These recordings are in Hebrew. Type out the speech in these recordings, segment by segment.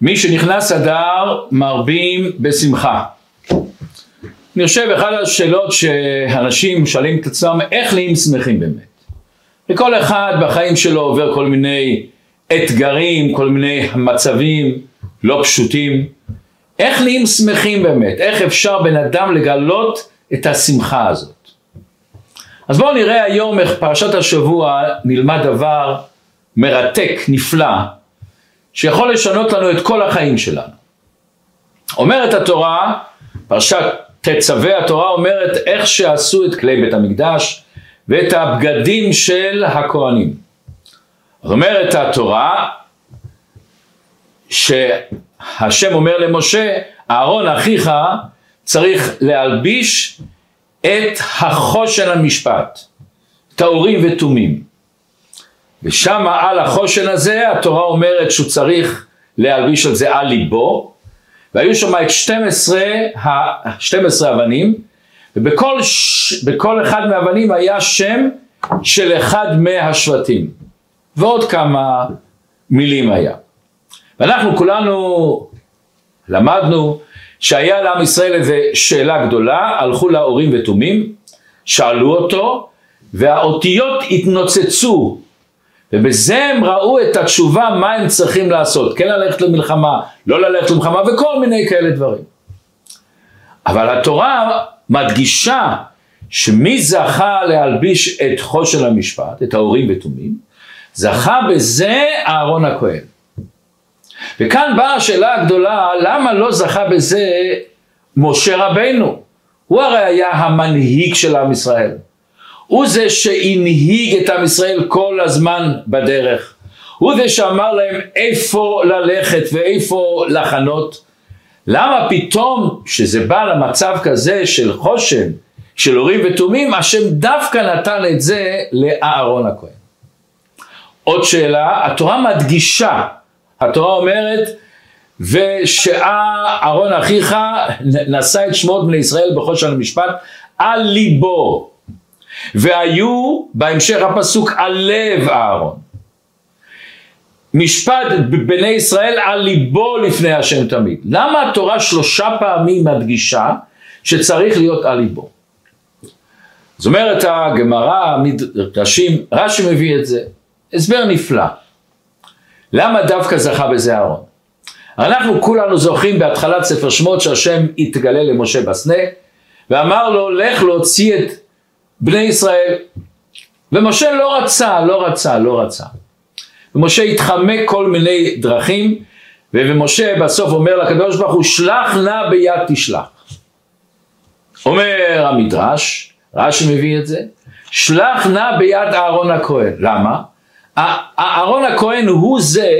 מי שנכנס אדר מרבים בשמחה. אני חושב אחת השאלות שאנשים שואלים את עצמם איך נהיים שמחים באמת. וכל אחד בחיים שלו עובר כל מיני אתגרים, כל מיני מצבים לא פשוטים. איך נהיים שמחים באמת? איך אפשר בן אדם לגלות את השמחה הזאת? אז בואו נראה היום איך פרשת השבוע נלמד דבר מרתק, נפלא, שיכול לשנות לנו את כל החיים שלנו. אומרת התורה, פרשת תצווה התורה אומרת איך שעשו את כלי בית המקדש ואת הבגדים של הכהנים. אומרת התורה שהשם אומר למשה, אהרון אחיך צריך להלביש את החושן המשפט, טהורים ותומים. ושם על החושן הזה התורה אומרת שהוא צריך להלביש על זה על ליבו, והיו שם את 12, ה-12 אבנים, ובכל ש... אחד מהאבנים היה שם של אחד מהשבטים, ועוד כמה מילים היה. ואנחנו כולנו למדנו שהיה לעם ישראל איזו שאלה גדולה, הלכו להורים ותומים, שאלו אותו, והאותיות התנוצצו, ובזה הם ראו את התשובה מה הם צריכים לעשות, כן ללכת למלחמה, לא ללכת למלחמה וכל מיני כאלה דברים. אבל התורה מדגישה שמי זכה להלביש את חושן המשפט, את ההורים ותומים, זכה בזה אהרון הכהן. וכאן באה השאלה הגדולה, למה לא זכה בזה משה רבנו? הוא הרי היה המנהיג של עם ישראל. הוא זה שהנהיג את עם ישראל כל הזמן בדרך. הוא זה שאמר להם איפה ללכת ואיפה לחנות. למה פתאום כשזה בא למצב כזה של חושן, של הורים ותומים, השם דווקא נתן את זה לאהרון הכהן. עוד שאלה, התורה מדגישה התורה אומרת, ושאה אהרון אחיך נשא את שמות בני ישראל בחושן המשפט על ליבו, והיו בהמשך הפסוק על לב אהרון. משפט בני ישראל על ליבו לפני השם תמיד. למה התורה שלושה פעמים מדגישה שצריך להיות על ליבו? זאת אומרת הגמרא, מדרשים, רש"י מביא את זה, הסבר נפלא. למה דווקא זכה בזה אהרון? אנחנו כולנו זוכרים בהתחלת ספר שמות שהשם התגלה למשה בסנה ואמר לו לך להוציא את בני ישראל ומשה לא רצה, לא רצה, לא רצה ומשה התחמק כל מיני דרכים ומשה בסוף אומר לקדוש ברוך הוא שלח נא ביד תשלח אומר המדרש, רש"י מביא את זה שלח נא ביד אהרון הכהן, למה? אהרון הכהן הוא זה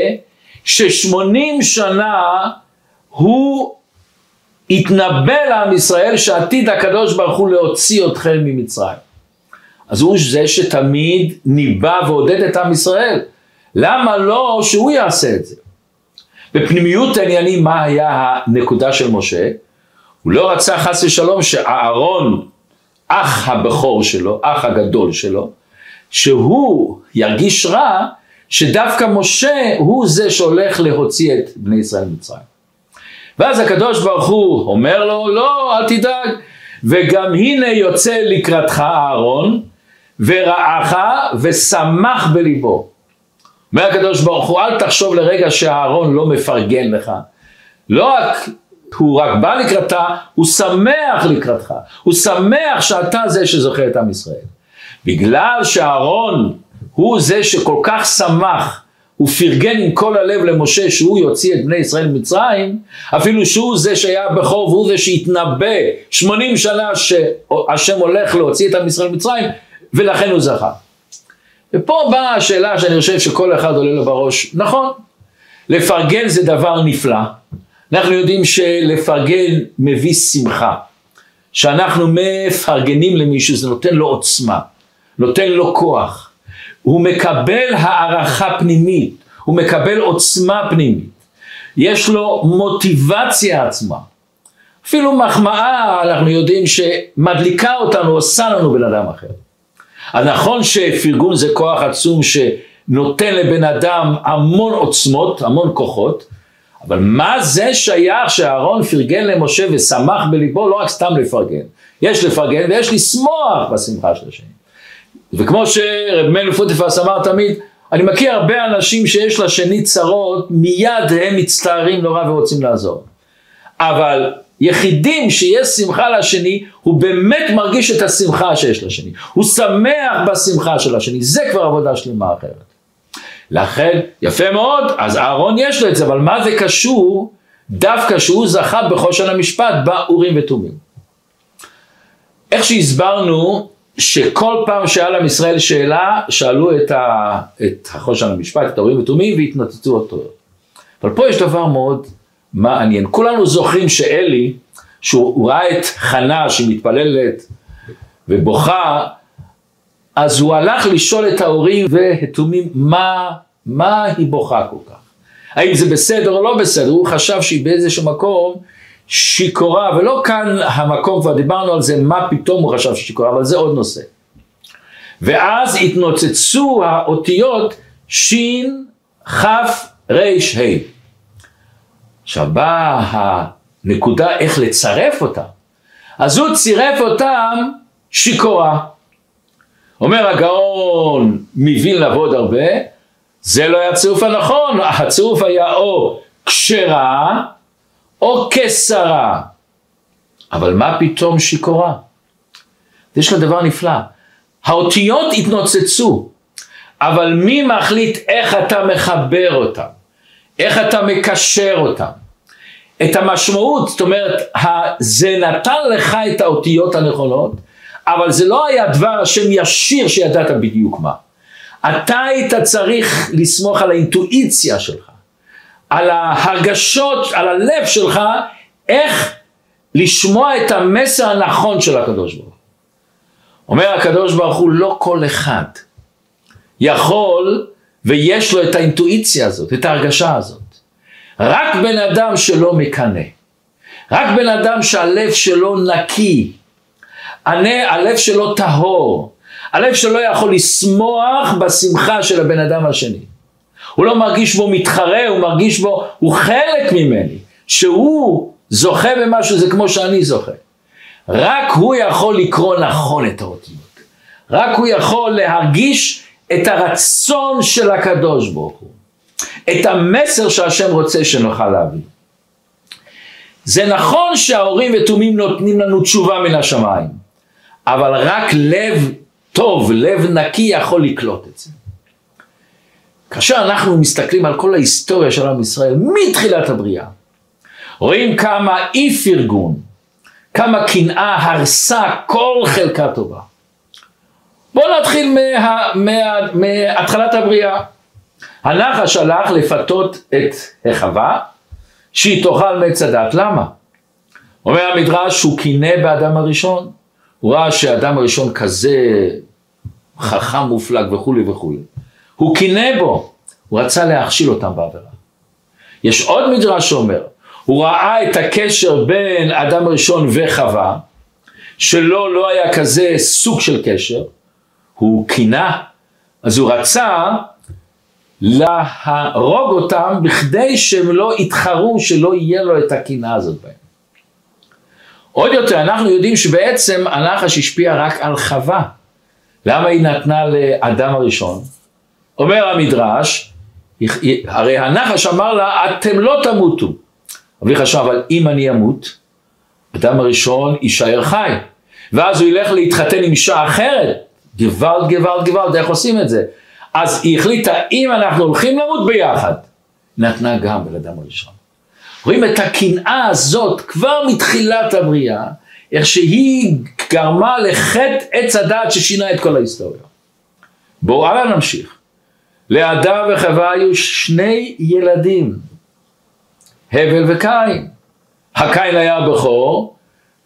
ששמונים שנה הוא התנבא לעם ישראל שעתיד הקדוש ברוך הוא להוציא אתכם ממצרים. אז הוא זה שתמיד ניבא ועודד את עם ישראל. למה לא שהוא יעשה את זה? בפנימיות העניינים מה היה הנקודה של משה? הוא לא רצה חס ושלום שאהרון, אח הבכור שלו, אח הגדול שלו, שהוא ירגיש רע שדווקא משה הוא זה שהולך להוציא את בני ישראל ממצרים. ואז הקדוש ברוך הוא אומר לו, לא, אל תדאג, וגם הנה יוצא לקראתך אהרון, ורעך ושמח בליבו. אומר הקדוש ברוך הוא, אל תחשוב לרגע שאהרון לא מפרגן לך. לא רק הוא רק בא לקראתה, הוא שמח לקראתך. הוא שמח שאתה זה שזוכה את עם ישראל. בגלל שאהרון הוא זה שכל כך שמח הוא פרגן עם כל הלב למשה שהוא יוציא את בני ישראל ממצרים, אפילו שהוא זה שהיה בכור והוא זה שהתנבא שמונים שנה שהשם הולך להוציא את עם ישראל ממצרים, ולכן הוא זכה. ופה באה השאלה שאני חושב שכל אחד עולה לו בראש, נכון, לפרגן זה דבר נפלא, אנחנו יודעים שלפרגן מביא שמחה, שאנחנו מפרגנים למישהו זה נותן לו עוצמה. נותן לו כוח. הוא מקבל הערכה פנימית, הוא מקבל עוצמה פנימית. יש לו מוטיבציה עצמה. אפילו מחמאה אנחנו יודעים שמדליקה אותנו, עושה לנו בן אדם אחר. אז נכון שפרגון זה כוח עצום שנותן לבן אדם המון עוצמות, המון כוחות, אבל מה זה שייך שאהרון פרגן למשה ושמח בליבו לא רק סתם לפרגן, יש לפרגן ויש לשמוח בשמחה של השני. וכמו שרב מלך פוטיפס אמר תמיד, אני מכיר הרבה אנשים שיש לשני צרות, מיד הם מצטערים נורא ורוצים לעזור. אבל יחידים שיש שמחה לשני, הוא באמת מרגיש את השמחה שיש לשני. הוא שמח בשמחה של השני, זה כבר עבודה שלמה אחרת. לכן, יפה מאוד, אז אהרון יש לו את זה, אבל מה זה קשור דווקא שהוא זכה בחושן המשפט באורים ותומים. איך שהסברנו שכל פעם שהיה לעם ישראל שאלה, שאלו את, ה, את החושן המשפט, את האורים ותומים, והתנתצו אותו. אבל פה יש דבר מאוד מעניין. כולנו זוכרים שאלי, שהוא ראה את חנה שמתפללת ובוכה, אז הוא הלך לשאול את ההורים והתומים מה, מה היא בוכה כל כך. האם זה בסדר או לא בסדר, הוא חשב שהיא באיזשהו מקום שיכורה, ולא כאן המקום, כבר דיברנו על זה, מה פתאום הוא חשב ששיכורה, אבל זה עוד נושא. ואז התנוצצו האותיות ש' כ' ר' ה'. עכשיו באה הנקודה איך לצרף אותם. אז הוא צירף אותם שיכורה. אומר הגאון מווילנה ועוד הרבה, זה לא היה הצירוף הנכון, הצירוף היה או כשרה או כשרה. אבל מה פתאום שיכורה? יש כאן דבר נפלא. האותיות התנוצצו, אבל מי מחליט איך אתה מחבר אותם? איך אתה מקשר אותם? את המשמעות, זאת אומרת, זה נתן לך את האותיות הנכונות, אבל זה לא היה דבר השם ישיר שידעת בדיוק מה. אתה היית צריך לסמוך על האינטואיציה שלך, על ההרגשות, על הלב שלך, איך לשמוע את המסר הנכון של הקדוש ברוך. אומר הקדוש ברוך הוא, לא כל אחד יכול ויש לו את האינטואיציה הזאת, את ההרגשה הזאת. רק בן אדם שלא מקנא, רק בן אדם שהלב שלו נקי, הלב שלו טהור, הלב שלו יכול לשמוח בשמחה של הבן אדם השני. הוא לא מרגיש בו מתחרה, הוא מרגיש בו, הוא חלק ממני, שהוא זוכה במשהו, זה כמו שאני זוכה. רק הוא יכול לקרוא נכון את האותיות. רק הוא יכול להרגיש את הרצון של הקדוש ברוך הוא. את המסר שהשם רוצה שנוכל להביא. זה נכון שההורים ותומים נותנים לנו תשובה מן השמיים, אבל רק לב טוב, לב נקי יכול לקלוט את זה. כאשר אנחנו מסתכלים על כל ההיסטוריה של עם ישראל מתחילת הבריאה, רואים כמה אי פרגון, כמה קנאה הרסה כל חלקה טובה. בואו נתחיל מהתחלת הבריאה. הלך לפתות את החווה שהיא תאכל מעץ הדת. למה? אומר המדרש שהוא קינא באדם הראשון. הוא ראה שהאדם הראשון כזה חכם מופלג וכולי וכולי. הוא קינא בו, הוא רצה להכשיל אותם בעבירה. יש עוד מדרש שאומר, הוא ראה את הקשר בין אדם הראשון וחווה, שלא לא היה כזה סוג של קשר, הוא קינא, אז הוא רצה להרוג אותם בכדי שהם לא יתחרו, שלא יהיה לו את הקנאה הזאת בהם. עוד יותר, אנחנו יודעים שבעצם הנחש השפיע רק על חווה. למה היא נתנה לאדם הראשון? אומר המדרש, הרי הנחש אמר לה, אתם לא תמותו. אבל היא חשב, אבל אם אני אמות, אדם הראשון יישאר חי. ואז הוא ילך להתחתן עם אישה אחרת. גוואלד, גוואלד, גוואלד, איך עושים את זה? אז היא החליטה, אם אנחנו הולכים למות ביחד, נתנה גם בן אדם הראשון. רואים את הקנאה הזאת כבר מתחילת הבריאה, איך שהיא גרמה לחטא עץ הדעת ששינה את כל ההיסטוריה. בואו הלאה נמשיך. לאדם וחווה היו שני ילדים, הבל וקין. הקין היה הבכור,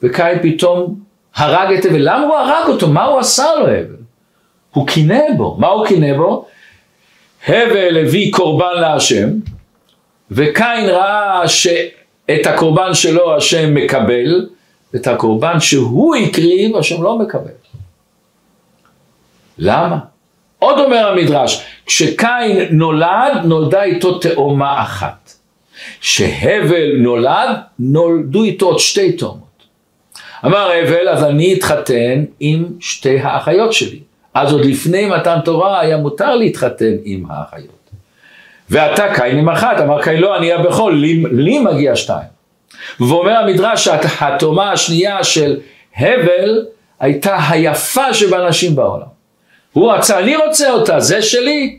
וקין פתאום הרג את הבל. למה הוא הרג אותו? מה הוא עשה לו הבל? הוא קינא בו. מה הוא קינא בו? הבל הביא קורבן להשם, וקין ראה שאת הקורבן שלו השם מקבל, את הקורבן שהוא הקריב השם לא מקבל. למה? עוד אומר המדרש, כשקין נולד, נולדה איתו תאומה אחת. שהבל נולד, נולדו איתו עוד שתי תאומות. אמר הבל, אז אני אתחתן עם שתי האחיות שלי. אז עוד לפני מתן תורה היה מותר להתחתן עם האחיות. ואתה קין עם אחת, אמר קין לא, אני הבכור, לי, לי מגיע שתיים. ואומר המדרש שהתאומה השנייה של הבל הייתה היפה שבנשים בעולם. הוא רצה, אני רוצה אותה, זה שלי,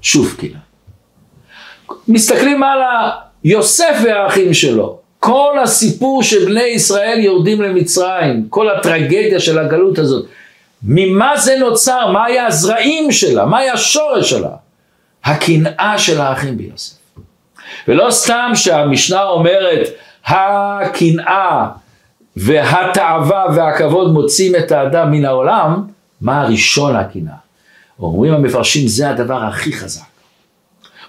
שוב קינה. מסתכלים על יוסף והאחים שלו, כל הסיפור שבני ישראל יורדים למצרים, כל הטרגדיה של הגלות הזאת, ממה זה נוצר, מה היה הזרעים שלה, מה היה השורש שלה? הקנאה של האחים ביוסף. ולא סתם שהמשנה אומרת, הקנאה והתאווה והכבוד מוצאים את האדם מן העולם, מה הראשון הקנאה? אומרים המפרשים, זה הדבר הכי חזק.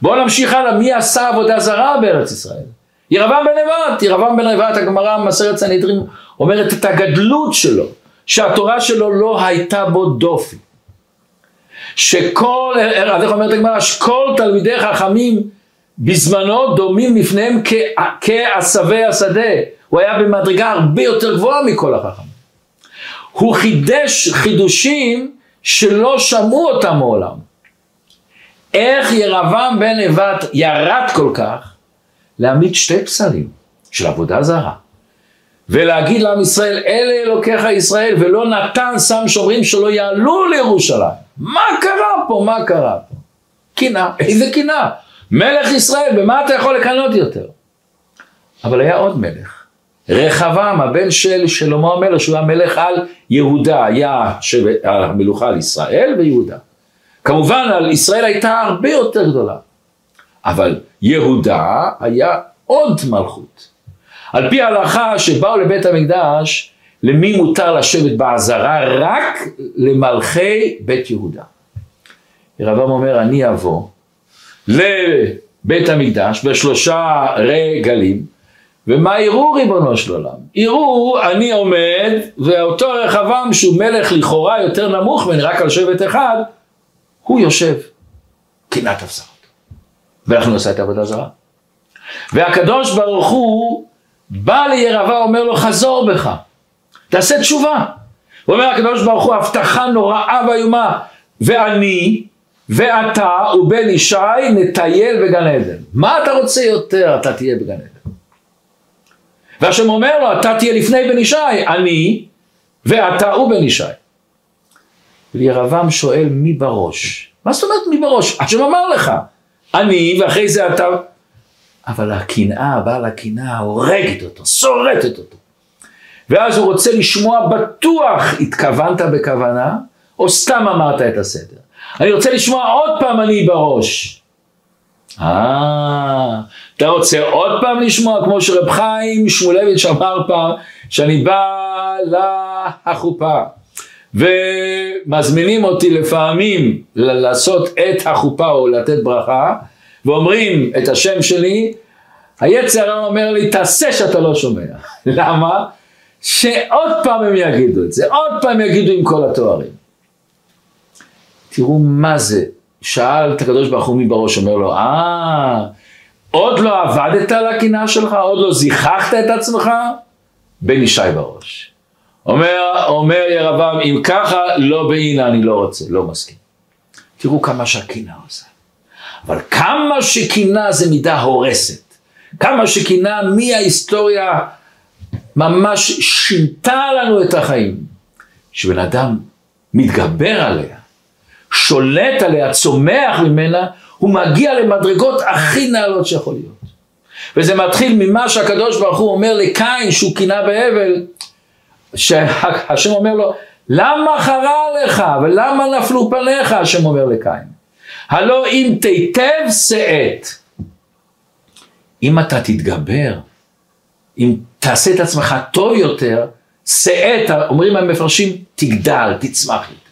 בואו נמשיך הלאה, מי עשה עבודה זרה בארץ ישראל? ירבעם בן נבט, ירבעם בן נבט, הגמרא במסרת סנהדרין אומרת את הגדלות שלו, שהתורה שלו לא הייתה בו דופי. שכל, אז איך אומרת הגמרא, שכל תלמידי חכמים בזמנו דומים לפניהם כעשבי השדה. הוא היה במדרגה הרבה יותר גבוהה מכל החכמים. הוא חידש חידושים שלא שמעו אותם מעולם. איך ירבעם בן נבט ירד כל כך להעמיד שתי פסלים של עבודה זרה ולהגיד לעם ישראל אלה אלוקיך ישראל ולא נתן שם שומרים שלא יעלו לירושלים. מה קרה פה? מה קרה פה? קינה איזה קינה מלך ישראל במה אתה יכול לקנות יותר? אבל היה עוד מלך. רחבעם הבן של שלמה המלך שהוא המלך על יהודה היה המלוכה על ישראל ויהודה. כמובן על ישראל הייתה הרבה יותר גדולה. אבל יהודה היה עוד מלכות על פי ההלכה שבאו לבית המקדש למי מותר לשבת בעזרה? רק למלכי בית יהודה. רבם אומר אני אבוא לבית המקדש בשלושה רגלים ומה יראו ריבונו של עולם? יראו אני עומד ואותו רחבעם שהוא מלך לכאורה יותר נמוך ממני רק על שבט אחד הוא יושב קנאת תפסה הוא עושה את העבודה זרה. והקדוש ברוך הוא בא לירבה אומר לו חזור בך תעשה תשובה. הוא אומר הקדוש ברוך הוא הבטחה נוראה ואיומה ואני ואתה ובן ישי נטייל בגן עדן. מה אתה רוצה יותר אתה תהיה בגן עדן. והשם אומר לו, אתה תהיה לפני בן ישי, אני ואתה ובן ישי. וירבעם שואל מי בראש? מה זאת אומרת מי בראש? השם אמר לך, אני ואחרי זה אתה... אבל הקנאה, בעל הקנאה הורגת אותו, שורטת אותו. ואז הוא רוצה לשמוע בטוח התכוונת בכוונה, או סתם אמרת את הסדר. אני רוצה לשמוע עוד פעם אני בראש. אה, אתה רוצה עוד פעם לשמוע, כמו שרב חיים שמואלביץ' אמר פעם, שאני בא לחופה, ומזמינים אותי לפעמים לעשות את החופה או לתת ברכה, ואומרים את השם שלי, היצר הרע אומר לי, תעשה שאתה לא שומע. למה? שעוד פעם הם יגידו את זה, עוד פעם יגידו עם כל התוארים. תראו מה זה, שאל את הקדוש ברוך הוא מי בראש, אומר לו, אה, עוד לא עבדת על הקנאה שלך? עוד לא זיככת את עצמך? בן ישי בראש. אומר, אומר ירבעם, אם ככה, לא בעינה אני לא רוצה, לא מסכים. תראו כמה שהקנאה עושה. אבל כמה שקנאה זה מידה הורסת. כמה שקנאה מההיסטוריה ממש שינתה לנו את החיים. שבן אדם מתגבר עליה, שולט עליה, צומח ממנה, הוא מגיע למדרגות הכי נעלות שיכול להיות. וזה מתחיל ממה שהקדוש ברוך הוא אומר לקין שהוא קינה בהבל, שהשם אומר לו, למה חרה לך ולמה נפלו פניך, השם אומר לקין. הלא אם תיטב שאת, אם אתה תתגבר, אם תעשה את עצמך טוב יותר, שאת, אומרים המפרשים, תגדל, תצמח יותר.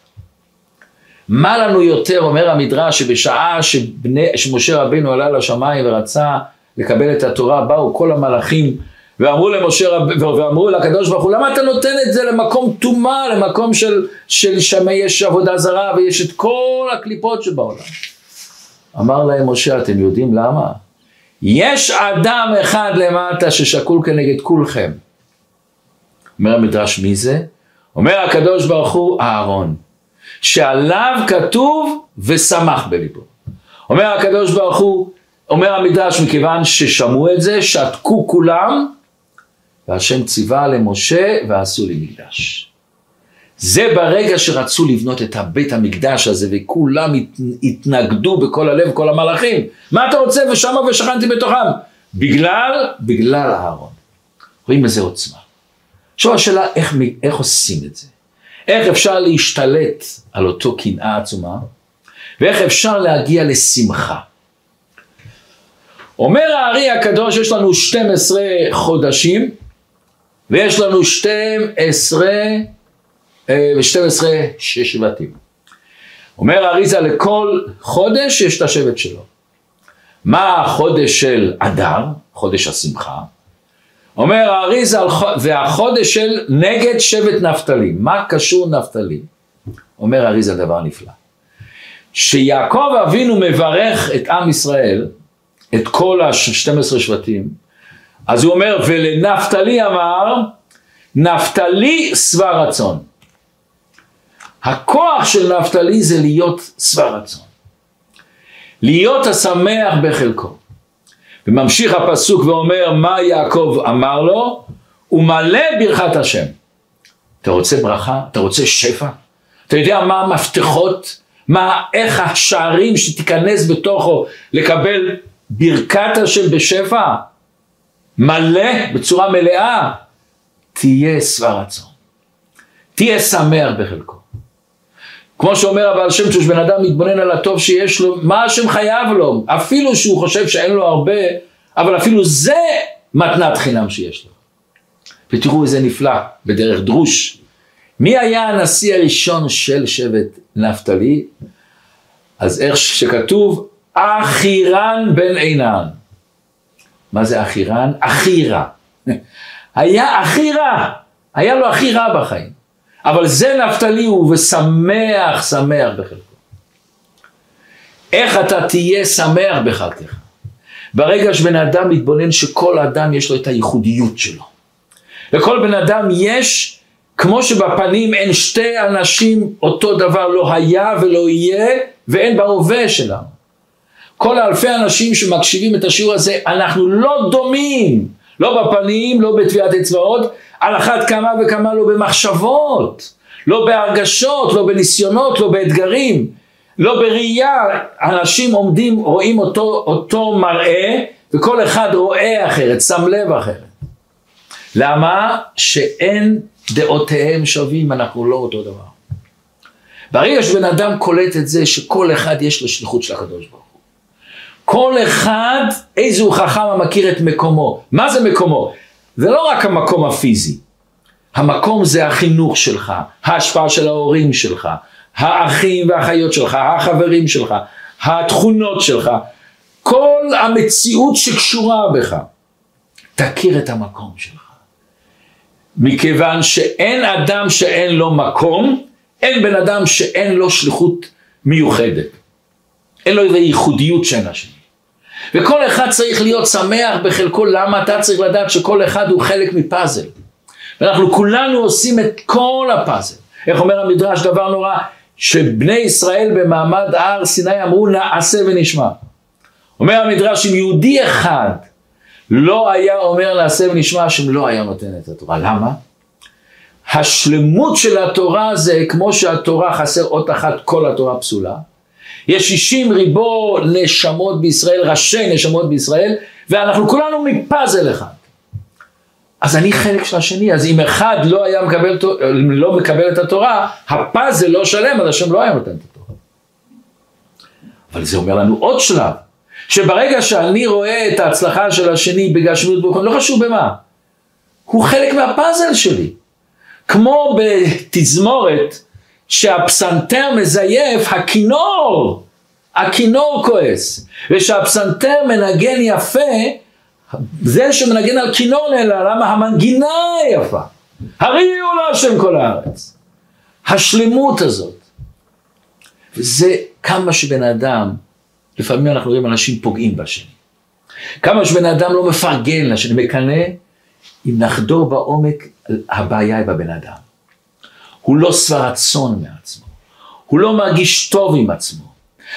מה לנו יותר, אומר המדרש, שבשעה שבני, שמשה רבינו עלה לשמיים ורצה לקבל את התורה, באו כל המלאכים ואמרו למשה רב, ואמרו לקדוש ברוך הוא, למה אתה נותן את זה למקום טומאה, למקום של, של שם יש עבודה זרה ויש את כל הקליפות שבעולם. אמר להם משה, אתם יודעים למה? יש אדם אחד למטה ששקול כנגד כולכם. אומר המדרש מי זה? אומר הקדוש ברוך הוא אהרון, שעליו כתוב ושמח בליבו. אומר הקדוש ברוך הוא, אומר המדרש מכיוון ששמעו את זה, שתקו כולם, והשם ציווה למשה ועשו לי מקדש. זה ברגע שרצו לבנות את הבית המקדש הזה וכולם התנגדו בכל הלב, כל המלאכים. מה אתה רוצה ושמה ושכנתי בתוכם? בגלל, בגלל אהרון. רואים איזה עוצמה. עכשיו השאלה איך, איך עושים את זה? איך אפשר להשתלט על אותו קנאה עצומה? ואיך אפשר להגיע לשמחה? אומר הארי הקדוש, יש לנו 12 חודשים ויש לנו 12 ו-12 שש שבטים. אומר האריזה לכל חודש יש את השבט שלו. מה החודש של אדר, חודש השמחה? אומר האריזה, והחודש של נגד שבט נפתלי. מה קשור נפתלי? אומר האריזה דבר נפלא. שיעקב אבינו מברך את עם ישראל, את כל ה-12 שבטים, אז הוא אומר, ולנפתלי אמר, נפתלי שבע רצון. הכוח של נפתלי זה להיות שבע רצון. להיות השמח בחלקו. וממשיך הפסוק ואומר מה יעקב אמר לו, ומלא ברכת השם. אתה רוצה ברכה? אתה רוצה שפע? אתה יודע מה המפתחות? מה, איך השערים שתיכנס בתוכו לקבל ברכת השם בשפע? מלא, בצורה מלאה, תהיה שבע רצון. תהיה שמח בחלקו. כמו שאומר הבעל שם טוב, שבן אדם מתבונן על הטוב שיש לו, מה השם חייב לו, אפילו שהוא חושב שאין לו הרבה, אבל אפילו זה מתנת חינם שיש לו. ותראו איזה נפלא, בדרך דרוש. מי היה הנשיא הראשון של שבט נפתלי? אז איך שכתוב, אחירן בן עינן. מה זה אחירן? הכי רע. היה הכי רע, היה לו הכי רע בחיים. אבל זה נפתלי הוא ושמח שמח בחלקו. איך אתה תהיה שמח בחלקך? ברגע שבן אדם מתבונן שכל אדם יש לו את הייחודיות שלו. לכל בן אדם יש, כמו שבפנים אין שתי אנשים אותו דבר לא היה ולא יהיה ואין בהווה שלנו. כל אלפי אנשים שמקשיבים את השיעור הזה, אנחנו לא דומים, לא בפנים, לא בטביעת אצבעות, על אחת כמה וכמה לא במחשבות, לא בהרגשות, לא בניסיונות, לא באתגרים, לא בראייה, אנשים עומדים, רואים אותו, אותו מראה, וכל אחד רואה אחרת, שם לב אחרת. למה? שאין דעותיהם שווים, אנחנו לא אותו דבר. ברגע שבן אדם קולט את זה, שכל אחד יש לו שליחות של הקדוש ברוך. כל אחד, איזהו חכם המכיר את מקומו. מה זה מקומו? זה לא רק המקום הפיזי. המקום זה החינוך שלך, ההשפעה של ההורים שלך, האחים והאחיות שלך, החברים שלך, התכונות שלך, כל המציאות שקשורה בך. תכיר את המקום שלך. מכיוון שאין אדם שאין לו מקום, אין בן אדם שאין לו שליחות מיוחדת. אין לו איזו ייחודיות שאין השני. וכל אחד צריך להיות שמח בחלקו, למה אתה צריך לדעת שכל אחד הוא חלק מפאזל. ואנחנו כולנו עושים את כל הפאזל. איך אומר המדרש דבר נורא? שבני ישראל במעמד הר סיני אמרו נעשה ונשמע. אומר המדרש אם יהודי אחד לא היה אומר נעשה ונשמע, השם לא היה נותן את התורה. למה? השלמות של התורה זה כמו שהתורה חסר אות אחת, כל התורה פסולה. יש 60 ריבו נשמות בישראל, ראשי נשמות בישראל, ואנחנו כולנו מפאזל אחד. אז אני חלק של השני, אז אם אחד לא היה מקבל, לא מקבל את התורה, הפאזל לא שלם, אז השם לא היה נותן את התורה. אבל זה אומר לנו עוד שלב, שברגע שאני רואה את ההצלחה של השני בגשמיות בוקר, לא חשוב במה, הוא חלק מהפאזל שלי. כמו בתזמורת, שהפסנתר מזייף, הכינור, הכינור כועס, ושהפסנתר מנגן יפה, זה שמנגן על כינור נעלה, למה המנגינה יפה. הריעו להשם כל הארץ. השלמות הזאת. וזה כמה שבן אדם, לפעמים אנחנו רואים אנשים פוגעים בשני. כמה שבן אדם לא מפרגן לשני, מקנא, אם נחדור בעומק, הבעיה היא בבן אדם. הוא לא שבע רצון מעצמו, הוא לא מרגיש טוב עם עצמו.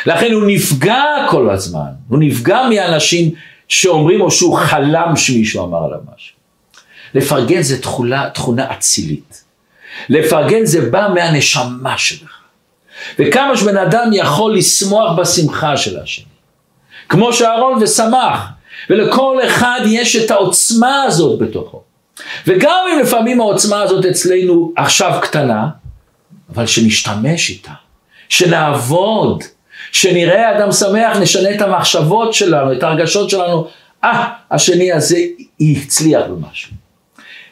לכן הוא נפגע כל הזמן, הוא נפגע מאנשים שאומרים או שהוא חלם שמישהו אמר עליו משהו. לפרגן זה תכונה, תכונה אצילית. לפרגן זה בא מהנשמה שלך. וכמה שבן אדם יכול לשמוח בשמחה של השני. כמו שאהרון ושמח, ולכל אחד יש את העוצמה הזאת בתוכו. וגם אם לפעמים העוצמה הזאת אצלנו עכשיו קטנה, אבל שנשתמש איתה, שנעבוד, שנראה אדם שמח, נשנה את המחשבות שלנו, את הרגשות שלנו, אה, השני הזה הצליח במשהו.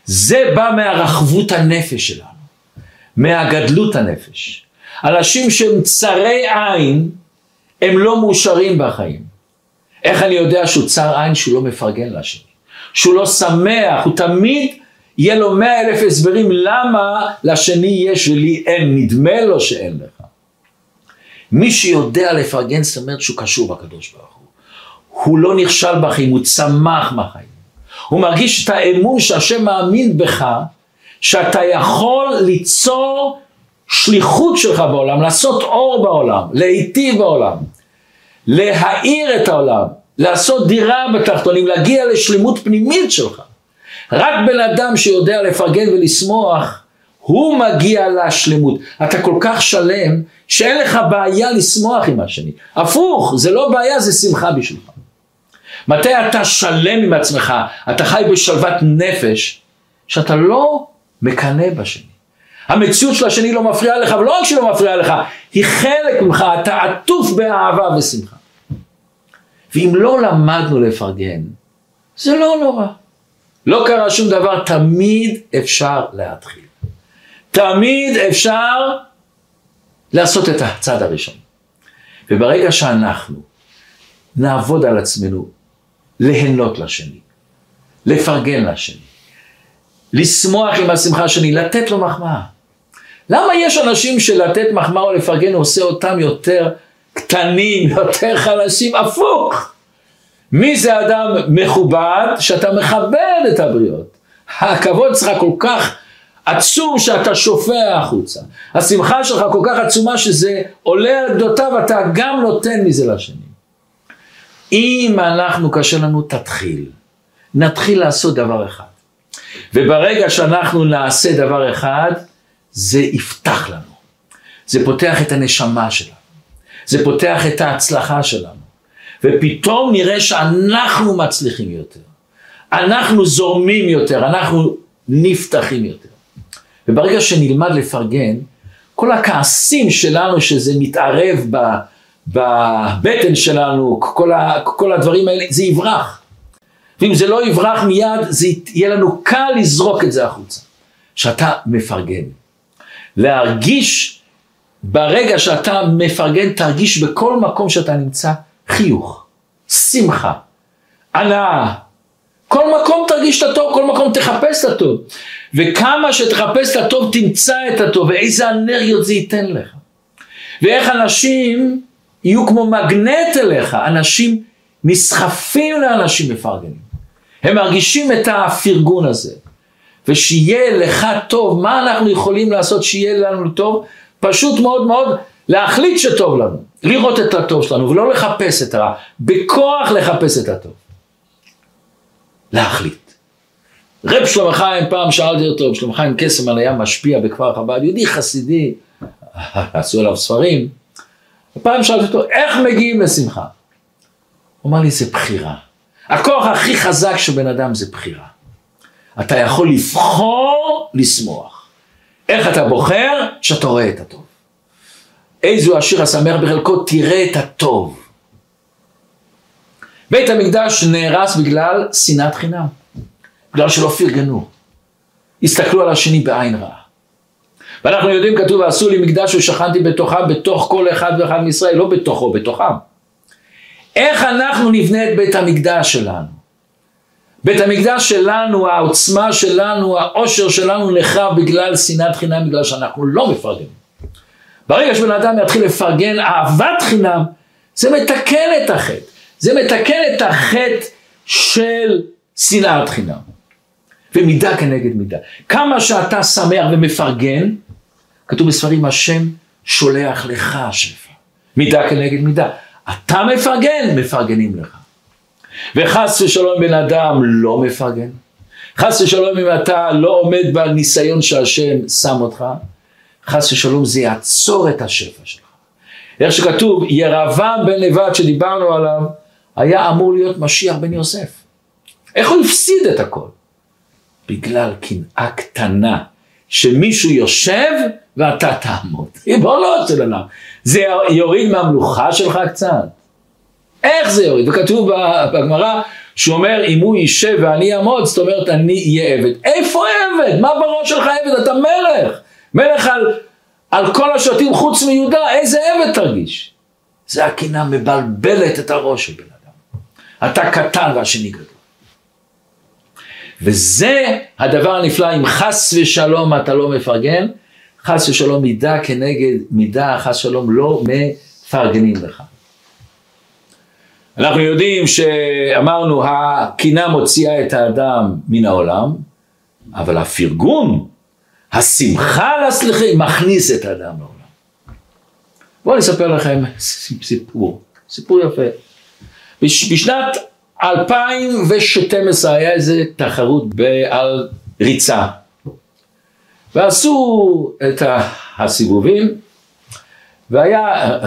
זה בא מהרחבות הנפש שלנו, מהגדלות הנפש. אנשים שהם צרי עין, הם לא מאושרים בחיים. איך אני יודע שהוא צר עין שהוא לא מפרגן לשני? שהוא לא שמח, הוא תמיד יהיה לו מאה אלף הסברים למה לשני יש ולי אין, נדמה לו שאין לך. מי שיודע לפרגן זאת אומרת שהוא קשור בקדוש ברוך הוא. הוא לא נכשל בחיים, הוא צמח בחיים. הוא מרגיש את האמון שהשם מאמין בך, שאתה יכול ליצור שליחות שלך בעולם, לעשות אור בעולם, להיטיב בעולם, להאיר את העולם, לעשות דירה בתחתונים, להגיע לשלמות פנימית שלך. רק בן אדם שיודע לפרגן ולשמוח, הוא מגיע לשלמות. אתה כל כך שלם, שאין לך בעיה לשמוח עם השני. הפוך, זה לא בעיה, זה שמחה בשבילך. מתי אתה שלם עם עצמך, אתה חי בשלוות נפש, שאתה לא מקנא בשני. המציאות של השני לא מפריעה לך, ולא רק שהיא לא מפריעה לך, היא חלק ממך, אתה עטוף באהבה ושמחה. ואם לא למדנו לפרגן, זה לא נורא. לא קרה שום דבר, תמיד אפשר להתחיל. תמיד אפשר לעשות את הצעד הראשון. וברגע שאנחנו נעבוד על עצמנו, ליהנות לשני, לפרגן לשני, לשמוח עם השמחה שני, לתת לו מחמאה. למה יש אנשים שלתת מחמאה או לפרגן עושה אותם יותר קטנים, יותר חלשים? הפוך. מי זה אדם מכובד? שאתה מכבד את הבריות. הכבוד שלך כל כך עצום שאתה שופע החוצה. השמחה שלך כל כך עצומה שזה עולה על גדותיו, אתה גם נותן מזה לשני. אם אנחנו קשה לנו, תתחיל. נתחיל לעשות דבר אחד. וברגע שאנחנו נעשה דבר אחד, זה יפתח לנו. זה פותח את הנשמה שלנו. זה פותח את ההצלחה שלנו. ופתאום נראה שאנחנו מצליחים יותר. אנחנו זורמים יותר, אנחנו נפתחים יותר. וברגע שנלמד לפרגן, כל הכעסים שלנו שזה מתערב ב, בבטן שלנו, כל, ה, כל הדברים האלה, זה יברח. ואם זה לא יברח מיד, זה יהיה לנו קל לזרוק את זה החוצה. שאתה מפרגן. להרגיש, ברגע שאתה מפרגן, תרגיש בכל מקום שאתה נמצא חיוך, שמחה, הנאה. כל מקום תרגיש את הטוב, כל מקום תחפש את הטוב. וכמה שתחפש את הטוב, תמצא את הטוב, ואיזה אנרגיות זה ייתן לך. ואיך אנשים יהיו כמו מגנט אליך, אנשים נסחפים לאנשים מפרגנים. הם מרגישים את הפרגון הזה. ושיהיה לך טוב, מה אנחנו יכולים לעשות שיהיה לנו טוב? פשוט מאוד מאוד להחליט שטוב לנו, לראות את הטוב שלנו ולא לחפש את הרע, בכוח לחפש את הטוב. להחליט. רב שלמה חיים, פעם שאלתי אותו, שלמה חיים קסם היה משפיע בכפר חב"ד, יהודי חסידי, עשו עליו ספרים, פעם שאלתי אותו, איך מגיעים לשמחה? הוא אמר לי, זה בחירה. הכוח הכי חזק של בן אדם זה בחירה. אתה יכול לבחור לשמוח. איך אתה בוחר? שאתה רואה את הטוב. איזו השיר השמח בחלקו, תראה את הטוב. בית המקדש נהרס בגלל שנאת חינם. בגלל שלא פרגנו. הסתכלו על השני בעין רעה. ואנחנו יודעים, כתוב, ועשו לי מקדש ושכנתי בתוכם, בתוך כל אחד ואחד מישראל, לא בתוכו, בתוכם. איך אנחנו נבנה את בית המקדש שלנו? בית המקדש שלנו, העוצמה שלנו, העושר שלנו נחרב בגלל שנאת חינם, בגלל שאנחנו לא מפרגנים. ברגע שבן אדם יתחיל לפרגן אהבת חינם, זה מתקן את החטא. זה מתקן את החטא של שנאת חינם. ומידה כנגד מידה. כמה שאתה שמח ומפרגן, כתוב בספרים השם שולח לך שפע. מידה כנגד מידה. אתה מפרגן, מפרגנים לך. וחס ושלום בן אדם לא מפרגן. חס ושלום אם אתה לא עומד בניסיון שהשם שם אותך, חס ושלום זה יעצור את השפע שלך. איך שכתוב, ירבעם בן נבט שדיברנו עליו, היה אמור להיות משיח בן יוסף. איך הוא הפסיד את הכל? בגלל קנאה קטנה, שמישהו יושב ואתה תעמוד. ריבונו של עולם. זה יוריד מהמלוכה שלך קצת. איך זה יוריד? וכתוב בגמרא שהוא אומר אם הוא יישב ואני אעמוד, זאת אומרת אני אהיה עבד. איפה עבד? מה בראש שלך עבד? אתה מלך. מלך על, על כל השבטים חוץ מיהודה, איזה עבד תרגיש? זה הקינה מבלבלת את הראש של בן אדם. אתה קטן והשני גדול. וזה הדבר הנפלא, אם חס ושלום אתה לא מפרגן, חס ושלום מידה כנגד מידה, חס ושלום לא מפרגנים לך. אנחנו יודעים שאמרנו הקינה מוציאה את האדם מן העולם, אבל הפרגון, השמחה לסליחים מכניס את האדם לעולם. בואו אני אספר לכם סיפור, סיפור יפה. בשנת 2012 היה איזה תחרות על ריצה. ועשו את הסיבובים, והיה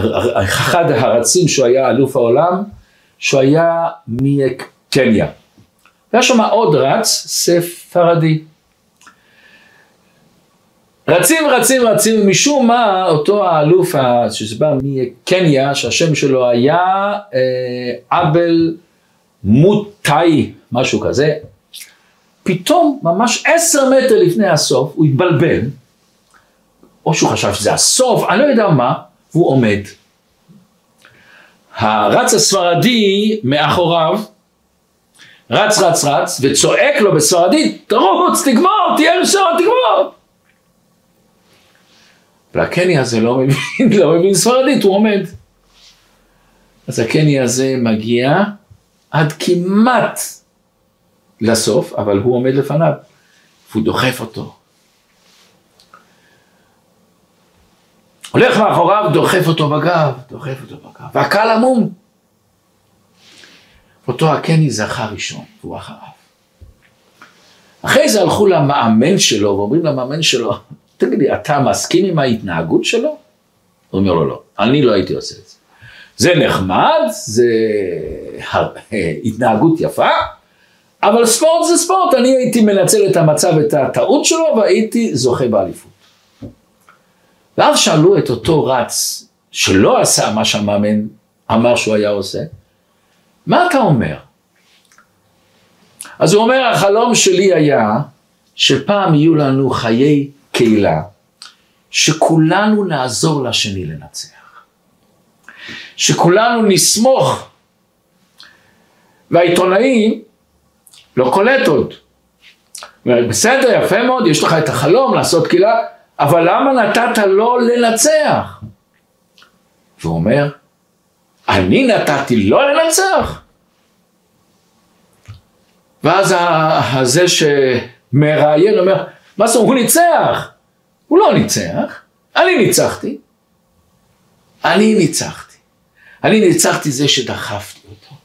אחד הרצים שהוא היה אלוף העולם, שהוא היה מקניה. והיה שם עוד רץ, ספרדי. רצים רצים רצים, ומשום מה אותו האלוף שבא מקניה, שהשם שלו היה אה, אבל מוטאי, משהו כזה, פתאום ממש עשר מטר לפני הסוף הוא התבלבל, או שהוא חשב שזה הסוף, אני לא יודע מה, והוא עומד. הרץ הספרדי מאחוריו, רץ רץ רץ, וצועק לו בספרדית, תרוץ, תגמור, תהיה ראשון, תגמור. והקני הזה לא מבין, לא מבין ספרדית, הוא עומד. אז הקני הזה מגיע עד כמעט לסוף, אבל הוא עומד לפניו, והוא דוחף אותו. הולך מאחוריו, דוחף אותו בגב, דוחף אותו בגב, והקהל עמום. אותו הקני זכה ראשון, והוא אחריו. אחרי זה הלכו למאמן שלו, ואומרים למאמן שלו, תגיד לי, אתה מסכים עם ההתנהגות שלו? הוא אומר לו, לא, אני לא הייתי עושה את זה. זה נחמד, זה התנהגות יפה, אבל ספורט זה ספורט, אני הייתי מנצל את המצב, את הטעות שלו, והייתי זוכה באליפות. ואז שאלו את אותו רץ, שלא עשה מה שהמאמן אמר שהוא היה עושה, מה אתה אומר? אז הוא אומר, החלום שלי היה שפעם יהיו לנו חיי קהילה, שכולנו נעזור לשני לנצח. שכולנו נסמוך. והעיתונאי לא קולט עוד. אומרת, בסדר, יפה מאוד, יש לך את החלום לעשות קהילה, אבל למה נתת לו לנצח? והוא אומר, אני נתתי לו לנצח? ואז הזה שמראיין אומר, מה זאת אומרת, הוא ניצח? הוא לא ניצח, אני ניצחתי. אני ניצחתי. אני ניצחתי זה שדחפתי אותו,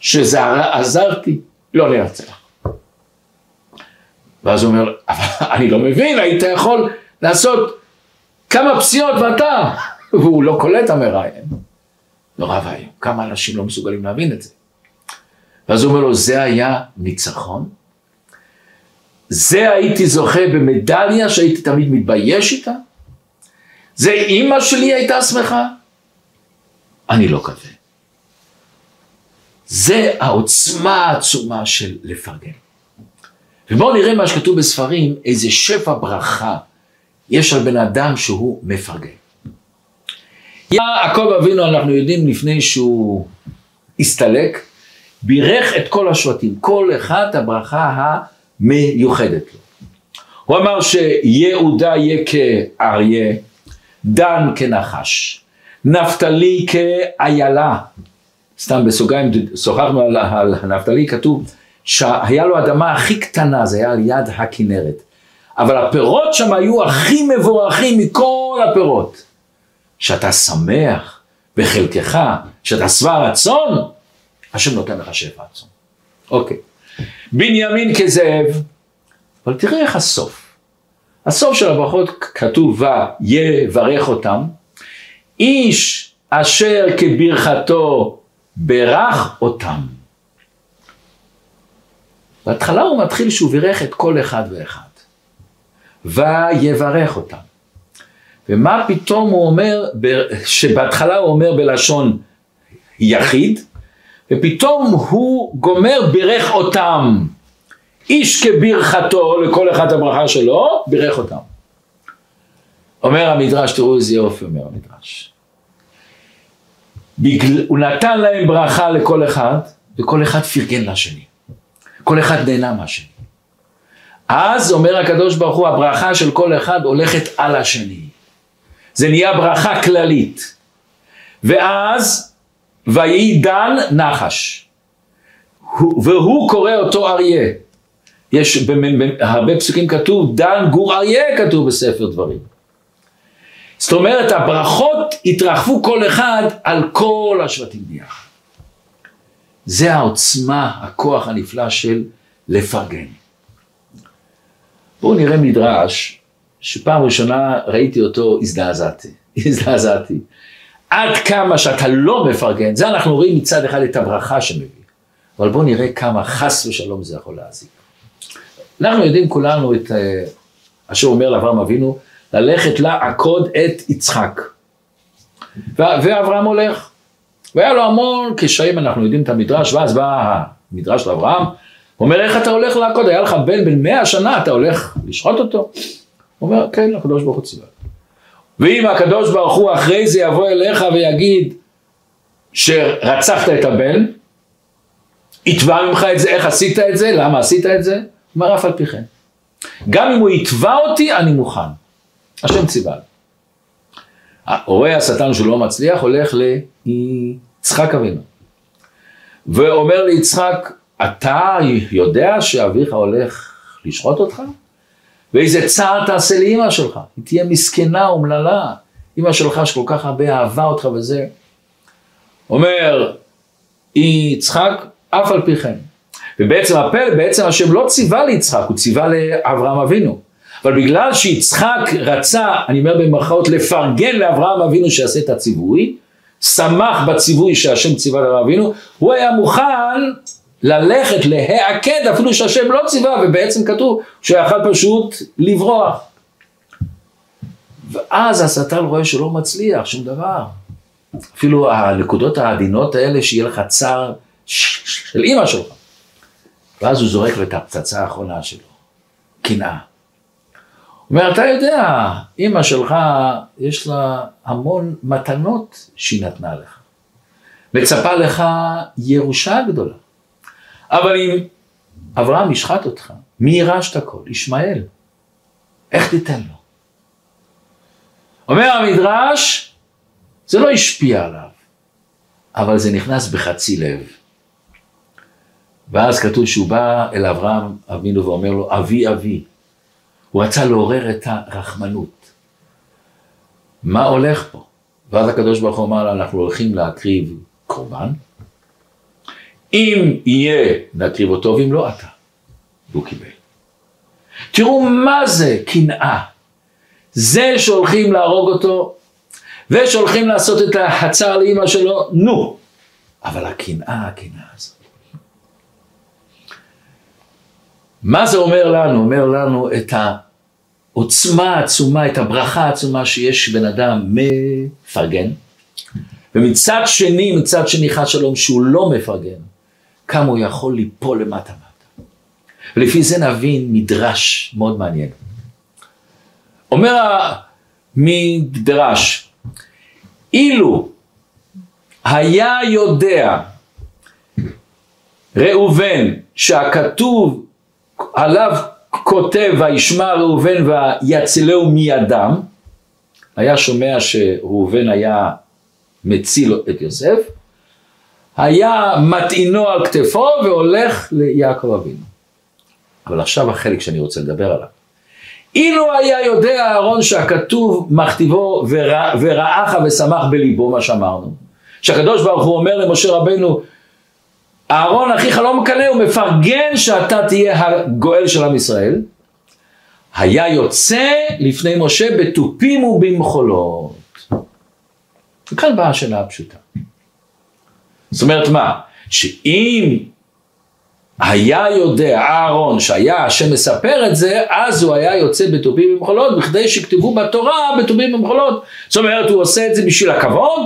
שעזרתי לא לנצח. ואז הוא אומר, אני לא מבין, היית יכול לעשות כמה פסיעות ואתה, והוא לא קולט המראיין. נורא ואיום, כמה אנשים לא מסוגלים להבין את זה. ואז הוא אומר לו, זה היה ניצחון? זה הייתי זוכה במדליה שהייתי תמיד מתבייש איתה? זה אימא שלי הייתה שמחה? אני לא כזה. זה העוצמה העצומה של לפרגן. ובואו נראה מה שכתוב בספרים, איזה שפע ברכה יש על בן אדם שהוא מפרגן. יעקב אבינו, אנחנו יודעים לפני שהוא הסתלק, בירך את כל השבטים, כל אחד הברכה המיוחדת לו. הוא אמר שיהודה יהיה כאריה, דן כנחש, נפתלי כאיילה, סתם בסוגריים, שוחחנו על, על נפתלי, כתוב שהיה לו אדמה הכי קטנה, זה היה על יד הכנרת. אבל הפירות שם היו הכי מבורכים מכל הפירות. שאתה שמח בחלקך, שאתה שבע רצון, השם נותן לך שפע רצון. אוקיי. בנימין כזאב, אבל תראה איך הסוף. הסוף של הברכות כתוב ויברך אותם, איש אשר כברכתו ברך אותם. בהתחלה הוא מתחיל שהוא בירך את כל אחד ואחד. ויברך אותם. ומה פתאום הוא אומר, שבהתחלה הוא אומר בלשון יחיד, ופתאום הוא גומר בירך אותם. איש כברכתו, לכל אחד הברכה שלו, בירך אותם. אומר המדרש, תראו איזה יופי אומר המדרש. בגל... הוא נתן להם ברכה לכל אחד, וכל אחד פרגן לשני. כל אחד נהנה מהשני. אז אומר הקדוש ברוך הוא, הברכה של כל אחד הולכת על השני. זה נהיה ברכה כללית. ואז, ויהי דן נחש. והוא קורא אותו אריה. יש בהרבה פסוקים כתוב, דן גור אריה כתוב בספר דברים. זאת אומרת, הברכות התרחבו כל אחד על כל השבטים ביחד. זה העוצמה, הכוח הנפלא של לפרגן. בואו נראה מדרש, שפעם ראשונה ראיתי אותו, הזדעזעתי. הזדעזעתי. עד כמה שאתה לא מפרגן, זה אנחנו רואים מצד אחד את הברכה שמביא. אבל בואו נראה כמה חס ושלום זה יכול להזיק. אנחנו יודעים כולנו את אה, אשר אומר לאברהם אבינו, ללכת לעקוד את יצחק. ואברהם הולך. והיה לו המון קשיים, אנחנו יודעים את המדרש, ואז בא המדרש של אברהם, אומר איך אתה הולך לעקוד, היה לך בן בן מאה שנה, אתה הולך לשחוט אותו? הוא אומר, כן, הקדוש ברוך הוא ציווה. ואם הקדוש ברוך הוא אחרי זה יבוא אליך ויגיד שרצחת את הבן, יתבע ממך את זה, איך עשית את זה, למה עשית את זה? הוא אומר אף על פי כן. גם אם הוא יתבע אותי, אני מוכן. השם ציווה. רואה השטן שהוא לא מצליח, הולך ליצחק אבינו. ואומר ליצחק, אתה יודע שאביך הולך לשחוט אותך? ואיזה צער תעשה לאימא שלך, היא תהיה מסכנה אומללה, אימא שלך שכל כך הרבה אהבה אותך וזה. אומר יצחק, אף על פי כן. ובעצם הפלא, בעצם השם לא ציווה ליצחק, הוא ציווה לאברהם אבינו. אבל בגלל שיצחק רצה, אני אומר במרכאות, לפרגן לאברהם אבינו שיעשה את הציווי, שמח בציווי שהשם ציווה לאברהם אבינו, הוא היה מוכן ללכת להעקד אפילו שהשם לא ציווה, ובעצם כתוב שהוא יכל פשוט לברוח. ואז השטן רואה שלא מצליח שום דבר. אפילו הנקודות העדינות האלה, שיהיה לך צער של אימא שלך. ואז הוא זורק את הפצצה האחרונה שלו, קנאה. אומר, אתה יודע, אימא שלך, יש לה המון מתנות שהיא נתנה לך. מצפה לך ירושה גדולה. אבל אם אברהם ישחט אותך, מי יירש את הכל? ישמעאל. איך תיתן לו? אומר המדרש, זה לא השפיע עליו, אבל זה נכנס בחצי לב. ואז כתוב שהוא בא אל אברהם אבינו ואומר לו, אבי אבי. הוא רצה לעורר את הרחמנות. מה הולך פה? ואז הקדוש ברוך הוא אמר לו, אנחנו הולכים להקריב קורבן, אם יהיה נקריב אותו ואם לא אתה. והוא קיבל. תראו מה זה קנאה. זה שהולכים להרוג אותו ושהולכים לעשות את הצער לאימא שלו, נו. אבל הקנאה, הקנאה הזאת. מה זה אומר לנו? אומר לנו את העוצמה העצומה, את הברכה העצומה שיש בן אדם מפרגן, ומצד שני, מצד שני חד שלום שהוא לא מפרגן, כמה הוא יכול ליפול למטה מטה. ולפי זה נבין מדרש מאוד מעניין. אומר המדרש, אילו היה יודע ראובן שהכתוב עליו כותב וישמע ראובן ויצילהו מידם, היה שומע שראובן היה מציל את יוסף, היה מטעינו על כתפו והולך ליעקב אבינו. אבל עכשיו החלק שאני רוצה לדבר עליו. אילו היה יודע אהרון שהכתוב מכתיבו ורעך ושמח בליבו, מה שאמרנו, שהקדוש ברוך הוא אומר למשה רבנו, אהרון אחיך לא מקנא, הוא מפרגן שאתה תהיה הגואל של עם ישראל, היה יוצא לפני משה בתופים ובמחולות. וכאן באה השאלה הפשוטה. זאת אומרת מה? שאם היה יודע אהרון שהיה השם מספר את זה, אז הוא היה יוצא בתופים ובמחולות, בכדי שכתבו בתורה בתופים ובמחולות. זאת אומרת, הוא עושה את זה בשביל הכבוד,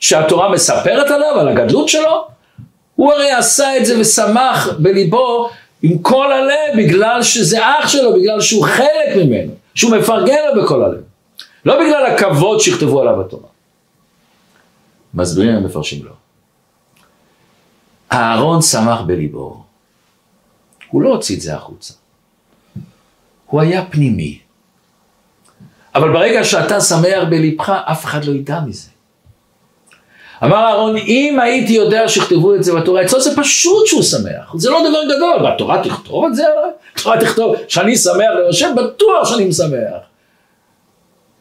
שהתורה מספרת עליו, על הגדלות שלו. הוא הרי עשה את זה ושמח בליבו עם כל הלב, בגלל שזה אח שלו, בגלל שהוא חלק ממנו, שהוא מפרגן לו בכל הלב. לא בגלל הכבוד שיכתבו עליו בתורה. מסבירים המפרשים לו. אהרון שמח בליבו, הוא לא הוציא את זה החוצה. הוא היה פנימי. אבל ברגע שאתה שמח בלבך, אף אחד לא ידע מזה. אמר אהרון, אם הייתי יודע שיכתבו את זה בתורה, אצלו זה פשוט שהוא שמח, זה לא דבר גדול, והתורה תכתוב את זה? התורה תכתוב שאני שמח למשה, בטוח שאני משמח.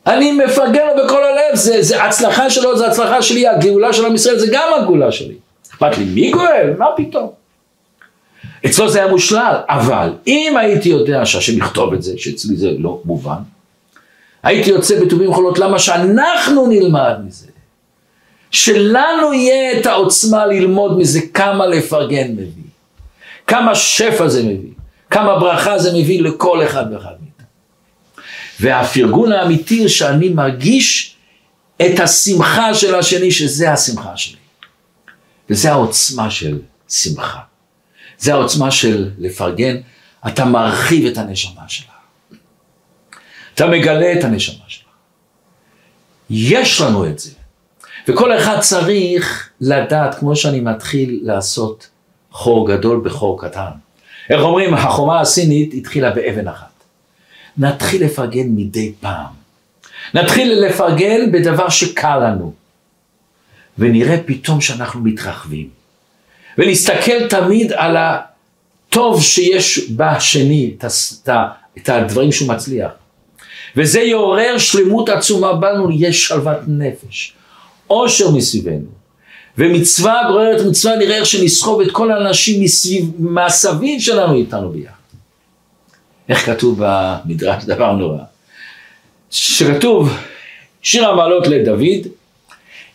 אני מפרגן לו בכל הלב, זה, זה הצלחה שלו, זה הצלחה שלי, הגאולה של עם ישראל זה גם הגאולה שלי. אכפת לי מי גואל? מה פתאום? אצלו זה היה מושלל, אבל אם הייתי יודע שהשם יכתוב את זה, שאצלי זה לא מובן, הייתי יוצא בטובים חולות, למה שאנחנו נלמד מזה? שלנו יהיה את העוצמה ללמוד מזה כמה לפרגן מביא, כמה שפע זה מביא, כמה ברכה זה מביא לכל אחד ואחד מאיתנו. והפרגון האמיתי שאני מרגיש את השמחה של השני, שזה השמחה שלי. וזה העוצמה של שמחה. זה העוצמה של לפרגן, אתה מרחיב את הנשמה שלה. אתה מגלה את הנשמה שלה. יש לנו את זה. וכל אחד צריך לדעת, כמו שאני מתחיל לעשות חור גדול בחור קטן. איך אומרים, החומה הסינית התחילה באבן אחת. נתחיל לפרגן מדי פעם. נתחיל לפרגן בדבר שקל לנו. ונראה פתאום שאנחנו מתרחבים. ולהסתכל תמיד על הטוב שיש בשני, את הדברים שהוא מצליח. וזה יעורר שלמות עצומה בנו, יש שלוות נפש. עושר מסביבנו. ומצווה גוררת מצווה, נראה איך שנסחוב את כל האנשים מסביב, מהסביב שלנו איתנו ביחד. איך כתוב במדרש דבר נורא? שכתוב שיר המעלות לדוד,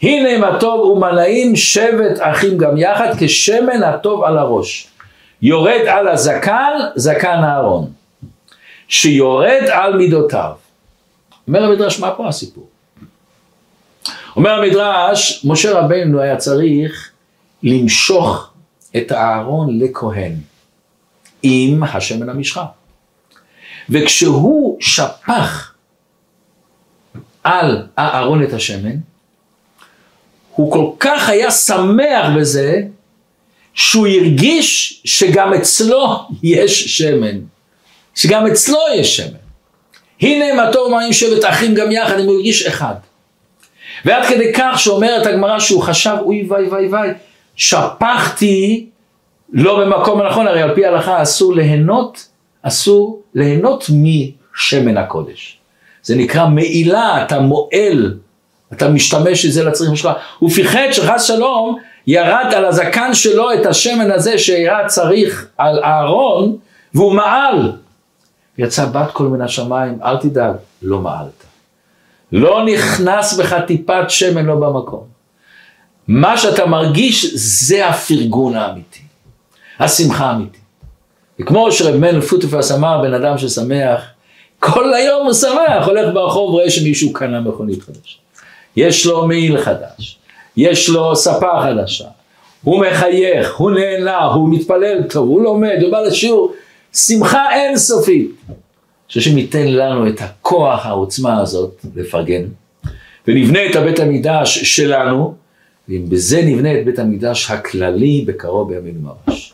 הנה מה טוב ומנעים שבת אחים גם יחד כשמן הטוב על הראש. יורד על הזקן, זקן אהרון. שיורד על מידותיו. אומר המדרש, מה פה הסיפור? אומר המדרש, משה רבנו היה צריך למשוך את הארון לכהן עם השמן המשחה. וכשהוא שפך על הארון את השמן, הוא כל כך היה שמח בזה, שהוא הרגיש שגם אצלו יש שמן. שגם אצלו יש שמן. הנה מה טוב מים שבט אחים גם יחד, אם הוא הרגיש אחד. ועד כדי כך שאומרת הגמרא שהוא חשב, אוי ווי ווי ווי, שפכתי לא במקום הנכון, הרי על פי ההלכה אסור ליהנות, אסור ליהנות משמן הקודש. זה נקרא מעילה, אתה מועל, אתה משתמש בזה לצריכים שלך. הוא פיחד שחס שלום ירד על הזקן שלו את השמן הזה שהיה צריך על הארון, והוא מעל. יצא בת קול מן השמיים, אל תדאג, לא מעלת. לא נכנס בך טיפת שמן לא במקום. מה שאתה מרגיש זה הפרגון האמיתי, השמחה האמיתית. וכמו שרב מנו פוטופס אמר, בן אדם ששמח, כל היום הוא שמח, הולך ברחוב, רואה שמישהו קנה מכונית חדשה. יש לו מעיל חדש, יש לו ספה חדשה, הוא מחייך, הוא נהנה, הוא מתפלל טוב, הוא לומד, הוא בא לשיעור, שמחה אינסופית. שהשם ייתן לנו את הכוח, העוצמה הזאת, לפרגן, ונבנה את הבית המקדש שלנו, ואם בזה נבנה את בית המקדש הכללי בקרוב בימינו ממש.